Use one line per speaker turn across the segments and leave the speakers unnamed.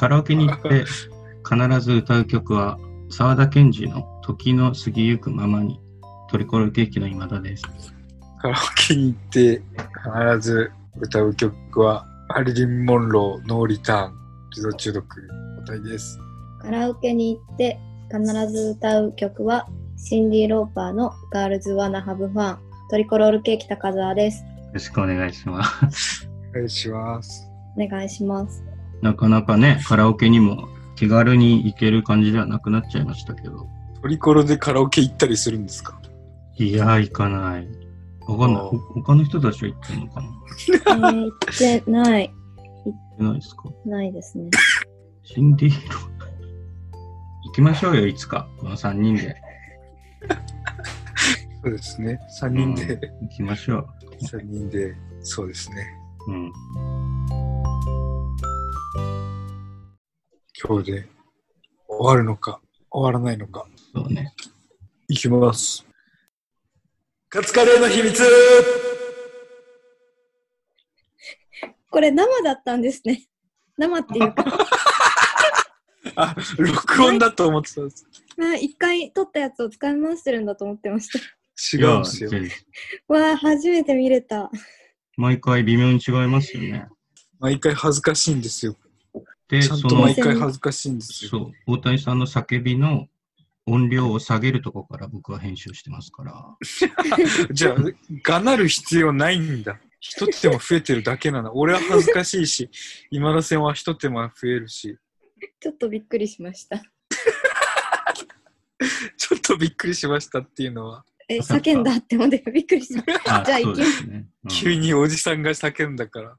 カラオケに行って必ず歌う曲は沢田研二の時の過ぎゆくままにトリコロールケーキの今田です。
カラオケに行って必ず歌う曲はハリリン・モンロー、ノーリターン、自動中毒、おたいです。
カラオケに行って必ず歌う曲はシンディ・ローパーのガールズ・ワナ・ハブ・ファントリコロールケーキ高澤です。
よろしくお願いします。
お願いします。
お願いします。
なかなかね、カラオケにも気軽に行ける感じではなくなっちゃいましたけど。
トリコロでカラオケ行ったりするんですか？
いや、行かない。わかんない。他の人たちは行ってんのかな？
えー、行ってない。
行ってないですか？
ないですね。
シンディーロ行きましょうよ、いつか。この3人で。
そうですね。3人で、
行きましょ
3人で、そうですね。
う。うん。
今日で終わるのか、終わらないのか。
そうね。
いきます。カツカレーの秘密
これ生だったんですね。生っていうか、
あ、録音だと思ってたんです。
あ一回撮ったやつを使い回してるんだと思ってました。
違うんですよ
わあ、初めて見れた。
毎回微妙に違いますよね。
毎回恥ずかしいんですよ。
で、
ちゃんと
その
毎回恥ずかしいんですよ。
そう、大谷さんの叫びの音量を下げるとこから僕は編集してますから。
じゃあ、がなる必要ないんだ。一手間増えてるだけなの。俺は恥ずかしいし、今田戦は一手間増えるし、
ちょっとびっくりしました。
ちょっとびっくりしましたっていうのは、
え、叫んだって思ってびっくりした。
あ
じゃあ
そうですね。うん
急におじさんが叫んだから。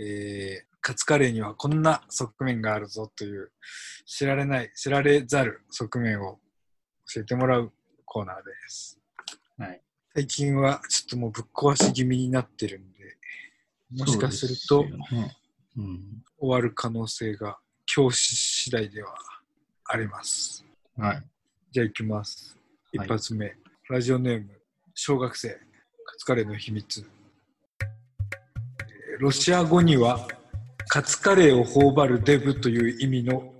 えー、カツカレーにはこんな側面があるぞという、知られない、知られざる側面を教えてもらうコーナーです。
はい
最近はちょっともうぶっ壊し気味になってるんで、もしかすると
そうん
終わる可能性が教師次第ではあります。
はい。
じゃあ行きます。一
はい
発目、ラジオネーム、小学生、カツカレーの秘密。えーロシア語には、カツカレーを頬張るデブという意味の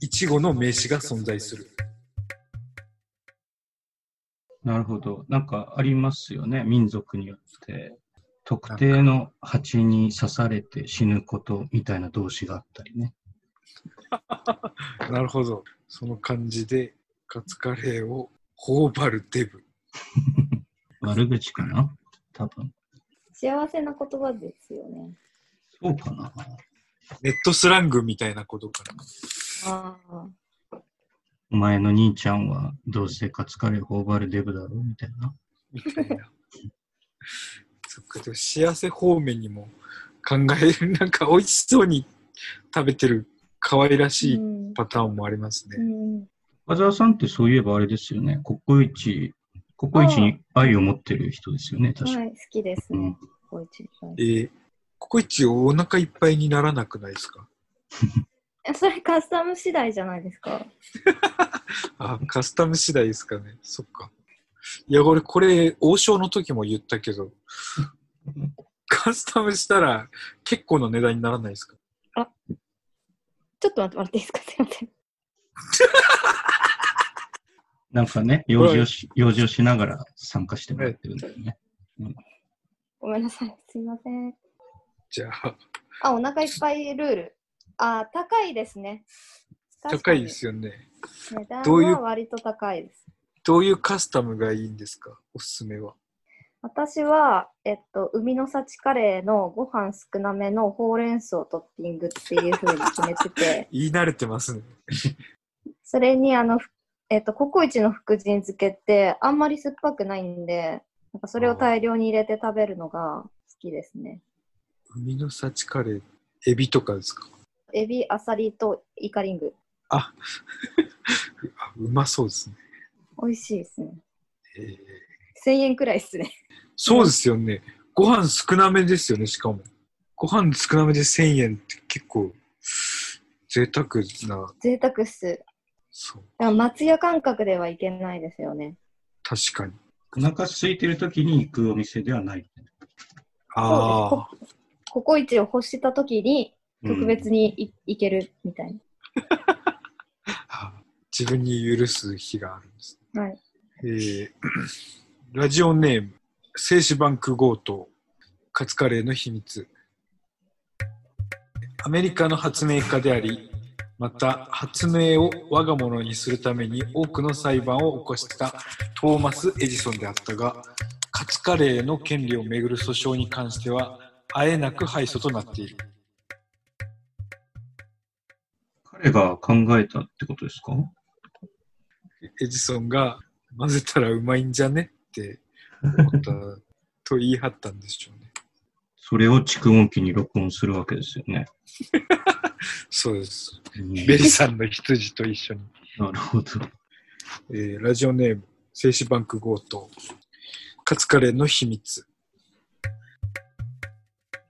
イチゴの名詞が存在する。
なるほど。なんかありますよね。民族によって。特定の蜂に刺されて死ぬことみたいな動詞があったりね。
なるほど。その感じで、カツカレーを頬張るデブ。
悪口かな？多分。
幸せな言葉ですよね。
そうかな？
ネットスラングみたいなことかな。
ああ。
お前の兄ちゃんはどうせカツカレー頬張るデブだろうみたいな。
みたいな。そっか、でも幸せ方面にも考える、なんか美味しそうに食べてる可愛らしい
うん
パターンもありますね。
うん
和沢さんってそういえばあれですよね。ココイチ、ココイチに愛を持ってる人ですよね、確か。
はい、好きです
うん
ね。こいつはい
えー、ココイチお腹いっぱいにならなくないですか？
えそれカスタム次第じゃないですか？
あ、カスタム次第ですかね。そっか。いや、俺これ、王将の時も言ったけど、カスタムしたら結構の値段にならないですか？
ちょっと待ってもらっていいですか？すいません。
なんかね、用事をし、用事をしながら参加してもらってるんだよね。
ごめんなさい。すいません。
じゃあ、
あ、お腹いっぱいルール。あ、高いですね。
高いですよね。
よ。値段は割と高いです。
どういうカスタムがいいんですか？おすすめは。
私は、えっと、海の幸カレーのご飯少なめのほうれん草トッピングっていう風に決めてて、
言い慣れてますね。
それにあの、ふえっと、ココイチの福神漬けってあんまり酸っぱくないんで、なんかそれを大量に入れて食べるのが好きですね。
海の幸カレー、エビとかですか？
エビ、アサリとイカリング。
あ、あ うまそうですね、
美味しいですね。
えー
1000円くらいですね。
そうですよね。ご飯少なめですよね、しかも。ご飯少なめで1000円って結構贅沢な、
贅沢っす。
そう、
だから松屋感覚ではいけないですよね。
確かに。
お腹空いてる時に行くお店ではない。
ああ、
ココイチを欲した時に特別にい,、いけるみたい
あ 自分に許す日があるんです。
な。はい。
えーラジオネーム、精子バンク強盗、カツカレーの秘密。アメリカの発明家であり、また発明を我が物にするために多くの裁判を起こしたトーマス・エジソンであったが、カツカレーの権利をめぐる訴訟に関しては、あえなく敗訴となっている。
彼が考えたってことですか？
エジソンが混ぜたらうまいんじゃね？って思ったと言い張ったんでしょうね。
それを蓄音機に録音するわけですよね。
そうです。
うん
ベリさんの羊と一緒に。
なるほど。
えーラジオネーム、精子バンク強盗、カツカレーの秘密。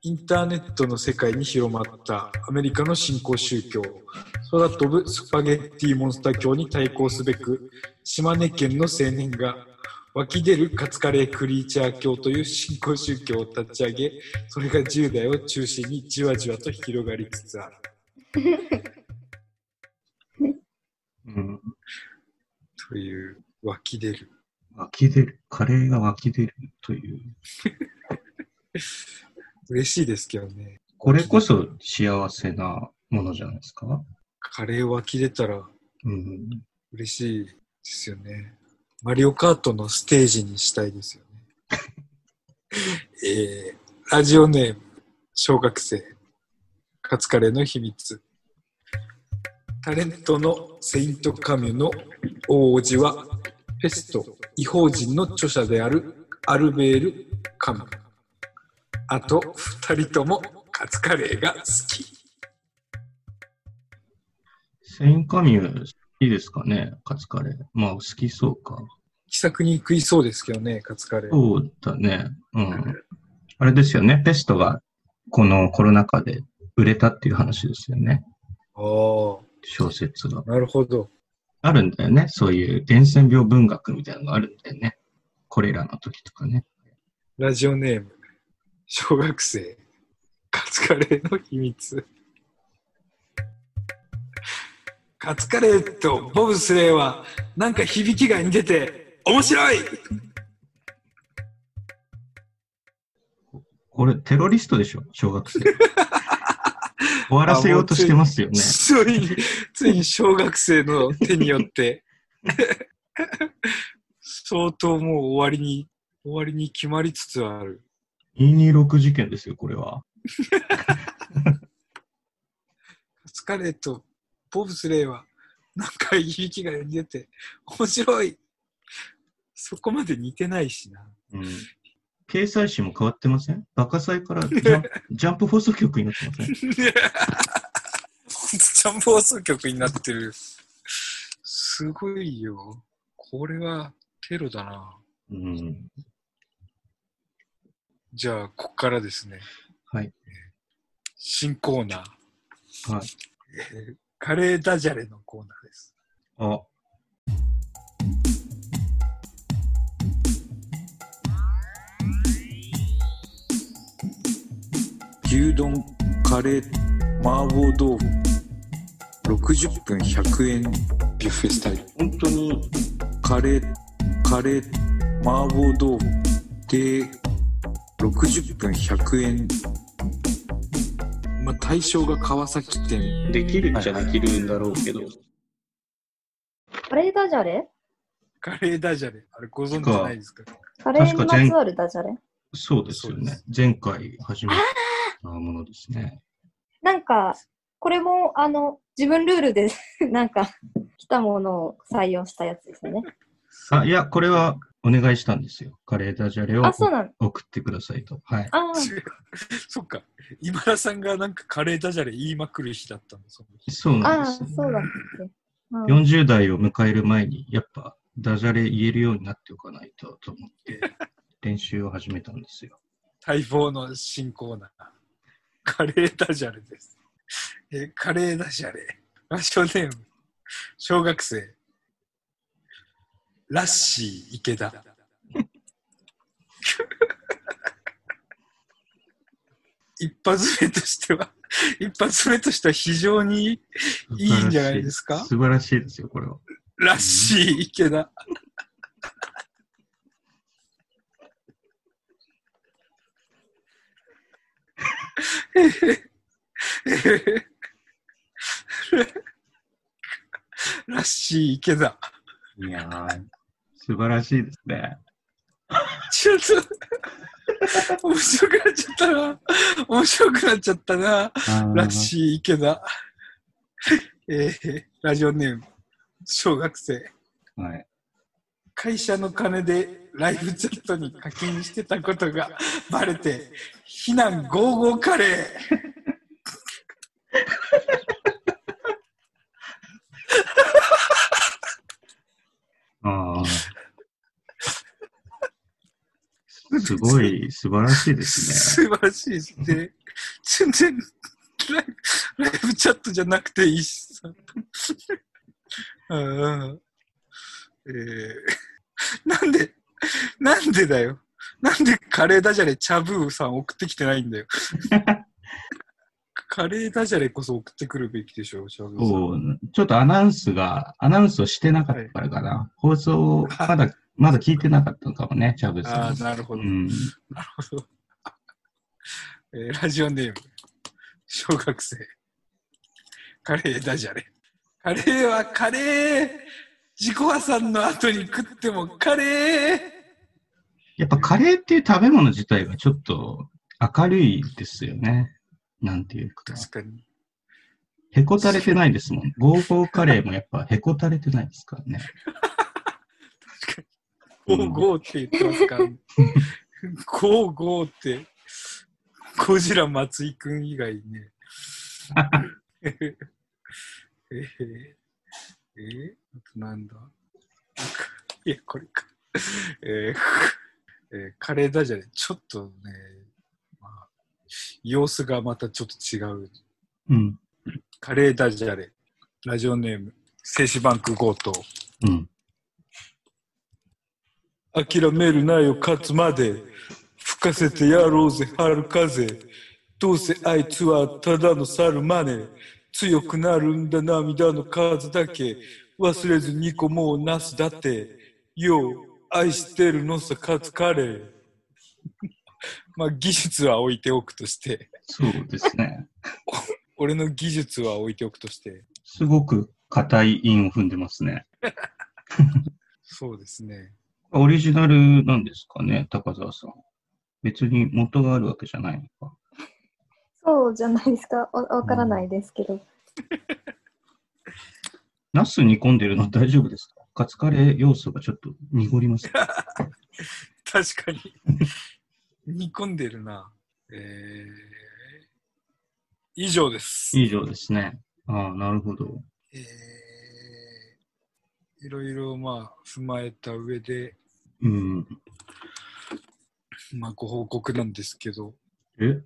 インターネットの世界に広まったアメリカの新興宗教、空飛ぶスパゲッティモンスター教に対抗すべく、島根県の青年が湧き出るカツカレークリーチャー教という新興宗教を立ち上げ、それが10代を中心にじわじわと広がりつつある。
うん。
という湧き出る。
湧き出る。カレーが湧き出るという。
嬉しいですけどね。
これこそ幸せなものじゃないですか？
カレー湧き出たら
うん。
嬉しいですよね。マリオカートのステージにしたいですよね。えー、ラジオネーム、小学生、カツカレーの秘密。タレントのセイント・カミュの大王子は、ペスト、違法人の著者であるアルベール・カミュ。あと二人ともカツカレーが好き。
セインカミュー好きですかね？カツカレー。まあ好きそうか。
気さくに食いそうですけどね、カツカレー。
そうだね。うん。あれですよね。ペストがこのコロナ禍で売れたっていう話ですよね。
あ
小説が。
あ、なるほど。
あるんだよね。そういう伝染病文学みたいなのがあるんだよね。これらの時とかね。
ラジオネーム、小学生、カツカレーの秘密。カツカレーとボブスレーはなんか響きが似てて面白い
これテロリストでしょ？小学生。終わらせようとしてますよね。
ついに、ついに小学生の手によって、相当もう終わりに、終わりに決まりつつある。
226事件ですよ、これは。
カツカレーとボブスレーはなんか響きが似てて面白いそこまで似てないしな。
うん。掲載誌も変わってません？バカ祭からジャン ジャンプ放送局になってません？
ジャンプ放送局になってる。すごいよ。これはテロだな。
うん。
じゃあ、ここからですね。
はい。
新コーナー。
はい。
えーカレーダジャレのコーナーです。
あ、
牛丼、カレー、麻婆豆腐。60分100円ビュッフェスタイル。
本当に、
カレー、カレー、麻婆豆腐。で、60分100円。まあ、対象が川崎店。
できるっちゃできるんだろうけど、
カレーダジャレ？
カレーダジャレ。あれご存知ないですか？
カレーにまつわるダジャレ？
そうですよね。前回始めたものですね。
なんか、これも、あの、自分ルールで、なんか、来たものを採用したやつですよね。
あ、いや、これはお願いしたんですよ。カレーダジャレを
あ、そうなん
送ってくださいと。はい。
あー
違う そっか。今田さんがなんかカレーダジャレ言いまくる日だったんだ、その日。
そうなん
あー、
ですよ、ね。
そうだったっけ。うん
40代を迎える前に、やっぱダジャレ言えるようになっておかないとと思って、練習を始めたんですよ。
待望の新コーナー。カレーダジャレです。えカレーダジャレ。ラジオネーム。小学生。ラッシー池田。一発目としては、一発目としては非常にいいんじゃないですか？
素晴らしいですよ、これは。
らっしい池田。らっしい池田。
いやー、素晴らしいですね。
ちょっと、面白くなっちゃったな。面白くなっちゃったな。らっしい池田。えー、ラジオネーム、小学生。
い。はい。
会社の金でライブチャットに課金してたことがバレて、避難ゴーゴーカレー。
ああ。すごい素晴らしいですね。
素晴らしいですね。全然ライブ、ライブチャットじゃなくていいしさ。ああえー、なんで、なんでだよ。なんでカレーダジャレチャブーさん送ってきてないんだよ。カレーダジャレこそ送ってくるべきでしょ、
う、ちょっとアナウンスが、アナウンスをしてなかったからかな。放送、まだ、まだ聞いてなかったのかもね、チャブさ
ああ、
ん。
なるほど。
うん。
なるほど。えーラジオネーム、小学生。カレーダジャレ。カレーはカレー自己破産の後に食ってもカレー
やっぱカレーっていう食べ物自体がちょっと明るいですよね。なんていうか。
確かに。
へこたれてないですもん。ゴーゴーカレーもやっぱへこたれてないですからね。
ゴーゴーって言ってますから、ね。ゴーゴーって、ゴジラ松井くん以外ね。えー、えー、あとなんだ？いや、これか。えーえーカレーダジャレ、ちょっとね、まあ、様子がまたちょっと違う。
うん。
カレーダジャレ、ラジオネーム、精子バンク強盗。
うん。
諦めるなよ、勝つまで。吹かせてやろうぜ、春風。どうせあいつはただの猿マネ。強くなるんだ、涙の数だけ。忘れずに個もうなすだって。よう、愛してるのさ、勝つカレー。まあ、技術は置いておくとして、
そうですね。
俺の技術は置いておくとして、
すごく硬い韻を踏んでますね。
そうですね。
オリジナルなんですかね、高澤さん。別に元があるわけじゃないのか。
そうじゃないですか。わわからないですけど。
ナス煮込んでるの大丈夫ですか？カツカレー要素がちょっと濁ります。
確かに。煮込んでるな。えー、以上です。
以上ですね。ああ、なるほど。
えー、いろいろまあ踏まえた上で、
うん。
まあご報告なんですけど、
え？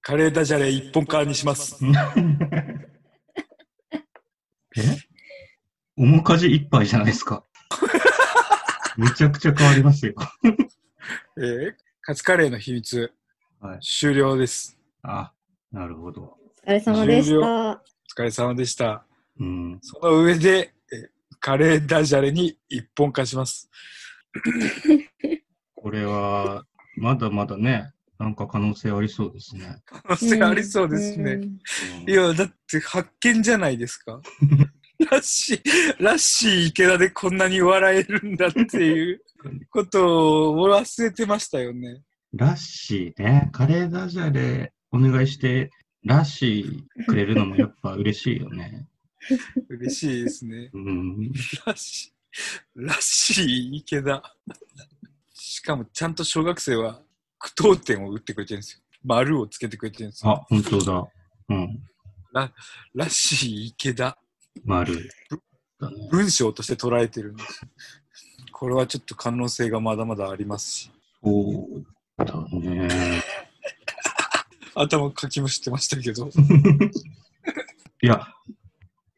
カレーダジャレ一本化にします。
え？面かじ一杯じゃないですか。めちゃくちゃ変わりますよ。
えー、カツカレーの秘密、
はい。
終了です。
あ、なるほど。
お疲れ様でし
終
た。
お疲れ様でした。
うん。
その上で、えーカレーダジャレに一本化します。
これは、まだまだね、なんか可能性ありそうですね。
可能性ありそうですね。
ん
いや、だって発見じゃないですか。ラッシー、ラッシー池田でこんなに笑えるんだっていう ことを忘れてましたよね。
ラッシーね、カレーダジャレお願いして、ラッシーくれるのもやっぱ嬉しいよね。
嬉しいですね。
うん。
ラッシー、ラッシー池田。しかもちゃんと小学生は句読点を打ってくれてるんですよ。丸をつけてくれてるんですよ。
あ、本当だ。うん。
ラッシー池田。
丸。
文章として捉えてるんです。これはちょっと可能性がまだまだありますし。
そうだね。
頭かきむしってましたけど。
いや、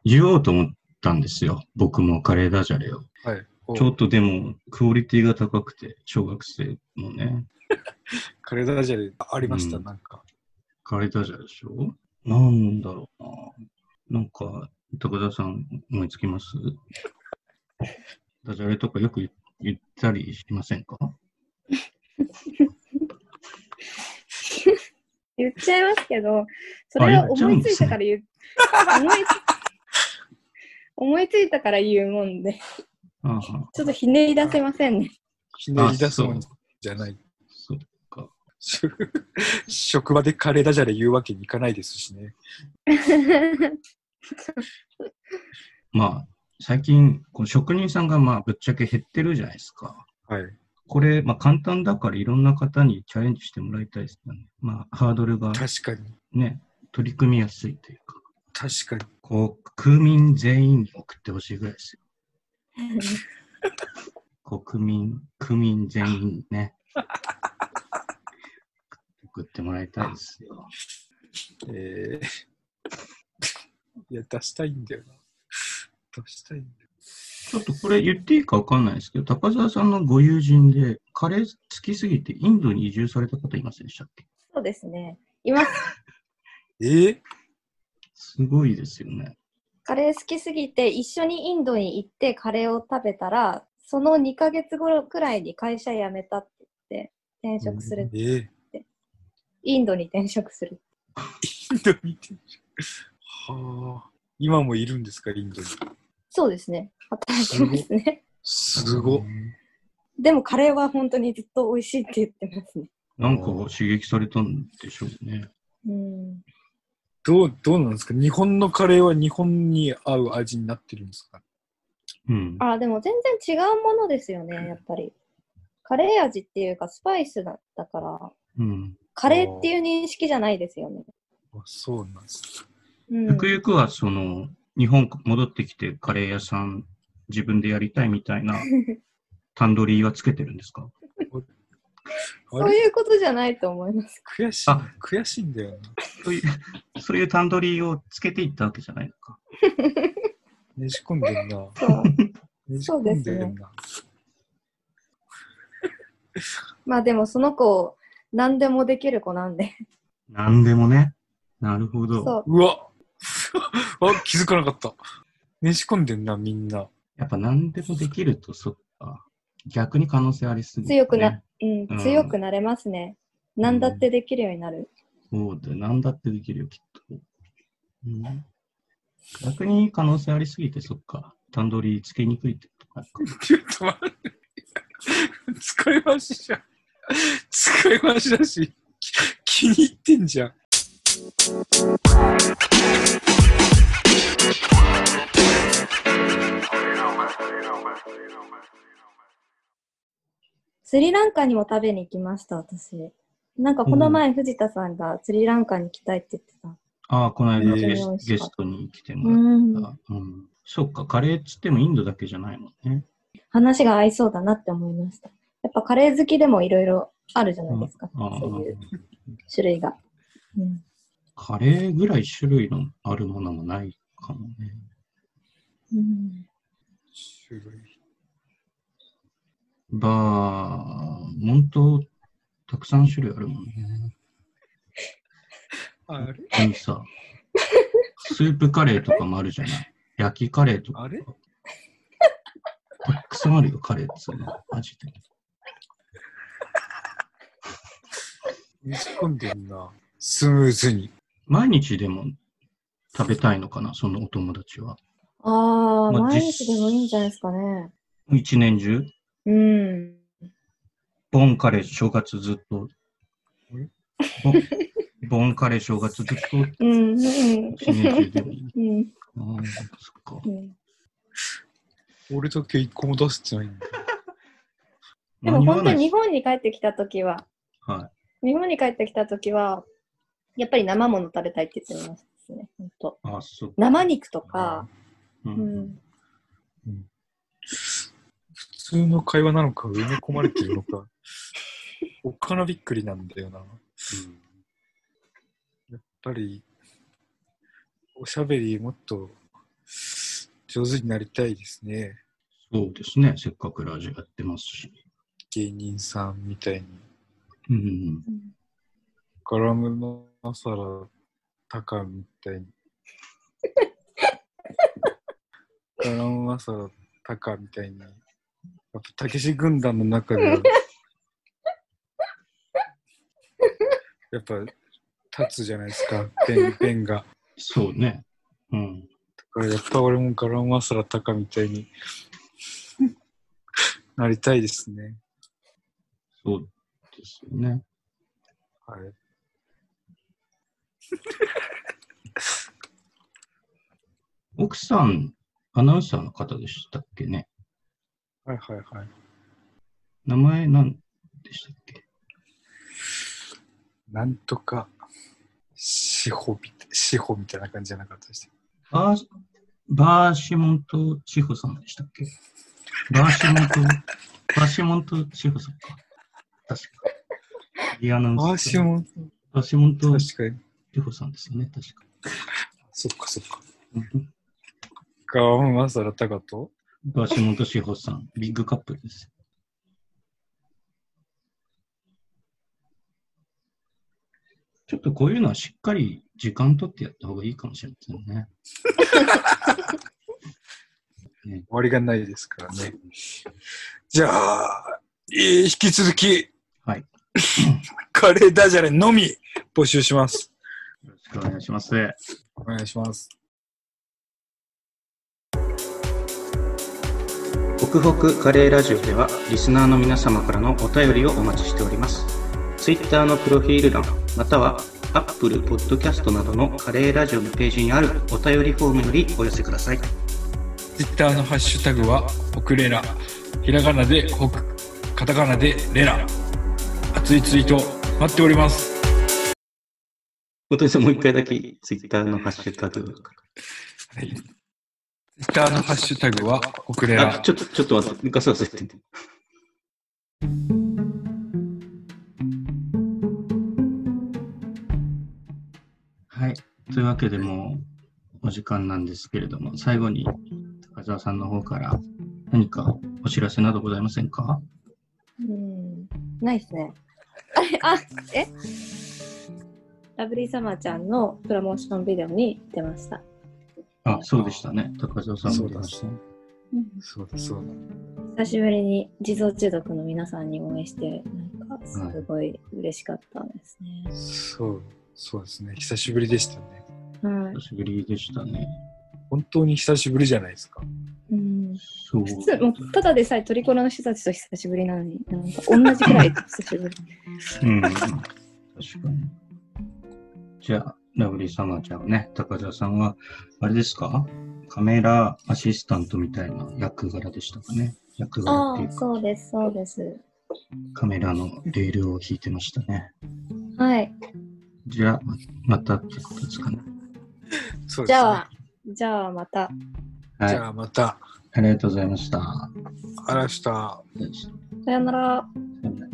言おうと思ったんですよ。僕もカレーダジャレを。
はい。
ちょっとでも、クオリティが高くて、小学生のね。
カレーダジャレありました、
うん
なんか。
カレーダジャレでしょ？なんだろうな。なんか、高田さん思いつきます？ダジャレとかよく言言ったりしませんか？
言っちゃいますけど、それは思いついたから言う。思いつ思いついたから言うもんで、
ああ、
ちょっとひねり出せませんね。
ひねり出すもんじゃない。
そうか。
職場でカレーダジャレ言うわけにいかないですしね。
まあ、最近、こう職人さんがまあぶっちゃけ減ってるじゃないですか。
はい。
これ、まあ簡単だからいろんな方にチャレンジしてもらいたいですよね。まあ、ハードルが
確かに。
ね、取り組みやすいというか、
確かに。
こう、空民全員に送ってほしいぐらいですよ。国民、区民全員にね。送ってもらいたいですよ。
えー、いや、出したいんだよな。出したいんだよ。
ちょっとこれ言っていいかわかんないですけど、高澤さんのご友人で、カレー好きすぎてインドに移住された方いませんでしたっけ？
そうですね。います。
え？ー、
すごいですよね。
カレー好きすぎて、一緒にインドに行ってカレーを食べたら、その2ヶ月後くらいに会社辞めたって言って、転職する。
えー、
インドに転職する。
インドにいてはあ。今もいるんですか、インドに？
そうですね。働いてますね。
すごっ。
でもカレーは本当にずっと美味しいって言ってますね。
なんか刺激されたんでしょうね。
うん。
どう、どうなんですか？日本のカレーは日本に合う味になってるんですか？
うん。
あ、でも全然違うものですよね、やっぱり。カレー味っていうか、スパイスだったから、
うん。
カレーっていう認識じゃないですよね。
あそうなんです。
うん
ゆくゆくは、その、日本戻ってきてカレー屋さん自分でやりたいみたいなタンドリーはつけてるんですか？
あ
そう
れ
いうことじゃないと思います。
悔しい
あ。
悔しいんだよな。
そういう、そういうタンドリーをつけていったわけじゃないのか。
ねじ込んでんな。
そう。
ねじ込んでんな。
まあでもその子、何でもできる子なんで。
なんでもね。なるほど。
そう。
うわ あ、気づかなかった。ねじ込んでんな、みんな。
やっぱ何でもできると、そっか。逆に可能性ありすぎて、
強くな、うん
うん、
強くなれますね。何だってできるようになる。
そうだよ。何だってできるよ、きっと。うん、逆に可能性ありすぎて、そっか。タンドリーつけにくいってことか。
ちょっと待って。使い回しじゃん。使い回しだし、き気に入ってんじゃん。
スリランカにも食べに行きました、私。なんかこの前、藤田さんがスリランカに行きたいって言ってた。
ああ、この間
えー
ゲストに来ても
うん。
らった。うん。そっか、カレーっつってもインドだけじゃないもんね。
話が合いそうだなって思いました。やっぱカレー好きでもいろいろあるじゃないですか。そういう種類が。うん。
カレーぐらい種類のあるものもないかもね。
うん、
種類。
ばあ、本当たくさん種類あるもんね。
あれ？
ここにさ、スープカレーとかもあるじゃない？焼きカレーとか。
あれ？
たくさんあるよ、カレーっつうの。マジで。
ねじ込んでんな。スムーズに。
毎日でも食べたいのかな、そのお友達は。
ああ、
まあ
毎日でもいいんじゃないですかね。
一年中？
うん。
ボンカレー正月ずっと。ボン ボンカレー正月ずっと？
うん。うん。
一年中でもいい。
うん。
ああ、そっか。
うん
俺だけ一個も出してないんだ。
でも本当に日
本
本に帰ってきたときは、
はい。
日本に帰ってきたときは、やっぱり生もの食べたいって言ってましたね。本当
あ、そう。
生肉とか、
う
うんん。
普通の会話なのか、埋め込まれてるのか。おっかなびっくりなんだよな。やっぱり、おしゃべりもっと上手になりたいですね。
そうですね。せっかくラジオやってますし。
芸人さんみたいに。
うん。
うん
ガラムマサラタカみたいに。ガラムマサラタカみたいに。やっぱ、たけし軍団の中では、やっぱ、立つじゃないですか、ペン、ペンが。
そうね。うん。
だからやっぱ俺もガラムマサラタカみたいになりたいですね。
そうですよね。
はい。
奥さん、アナウンサーの方でしたっけね？
はいはいはい。
名前何でしたっけ？
なんとか、司法みたい、司法みたいな感じじゃなかったでした。
バー、バーシモント千穂さんでしたっけ？バーシモント、バーシモント千穂さんか。確か。リアナウンサー
ああ、しも、
バーシモント
確かに。
千穂さんですよね、確か。
そっかそっか。
うん
ガワムマサラタカと
バーシモント千穂さん、ビッグカップルです。ちょっとこういうのはしっかり時間取ってやった方がいいかもしれませんね。
終わりがないですからね。じゃあ、えー引き続き、
はい。
カレーダジャレのみ募集します。
しくお願いします。
お願いします。
ホクホクカレーラジオではリスナーの皆様からのお便りをお待ちしております。ツイッターのプロフィール欄、または Apple Podcast などのカレーラジオのページにあるお便りフォームよりお寄せください。
ツイッターのハッシュタグは、ホクレラ。ひらがなでホク、カタカナでレラ。熱いツイート待っております。
お父さんもう一回だけツイッターのハッシュタグ。
はい。ツイッターのハッシュタグは、ホクレラ
あ、。ちょっと、ちょっと待って、ガサガサしてて。はい。というわけでもうお時間なんですけれども、最後に高澤さんの方から何かお知らせなどございませんか？
うん、ないっすね。あれ、あ、え？ラブリーサマーちゃんのプロモーションビデオに出ました。
あ、そうでしたね。高澤さんも出ましたね。
そうだそうだ。
久しぶりに地蔵中毒の皆さんにお会いして、なんかすごい嬉しかったですね。
そう、そうですね。久しぶりでしたね。
はい。
久しぶりでしたね。
本当に久しぶりじゃないですか。
うん、
そう。
普通もうただでさえトリコロの人たちと久しぶりなのに、なんか同じくらい久しぶり。
うん。確かに。じゃあ、ラブリーサマーちゃんはね、高澤さんは、あれですか？カメラアシスタントみたいな役柄でしたかね？役柄っていうか、
そうです、そうです。
カメラのレールを引いてましたね。
はい。
じゃあ、またってことですかね。
そうですね。
じゃあ、じゃあまた。
はい。
じゃあまた、
ありがとうございました。
あらした。
さよなら。
さよなら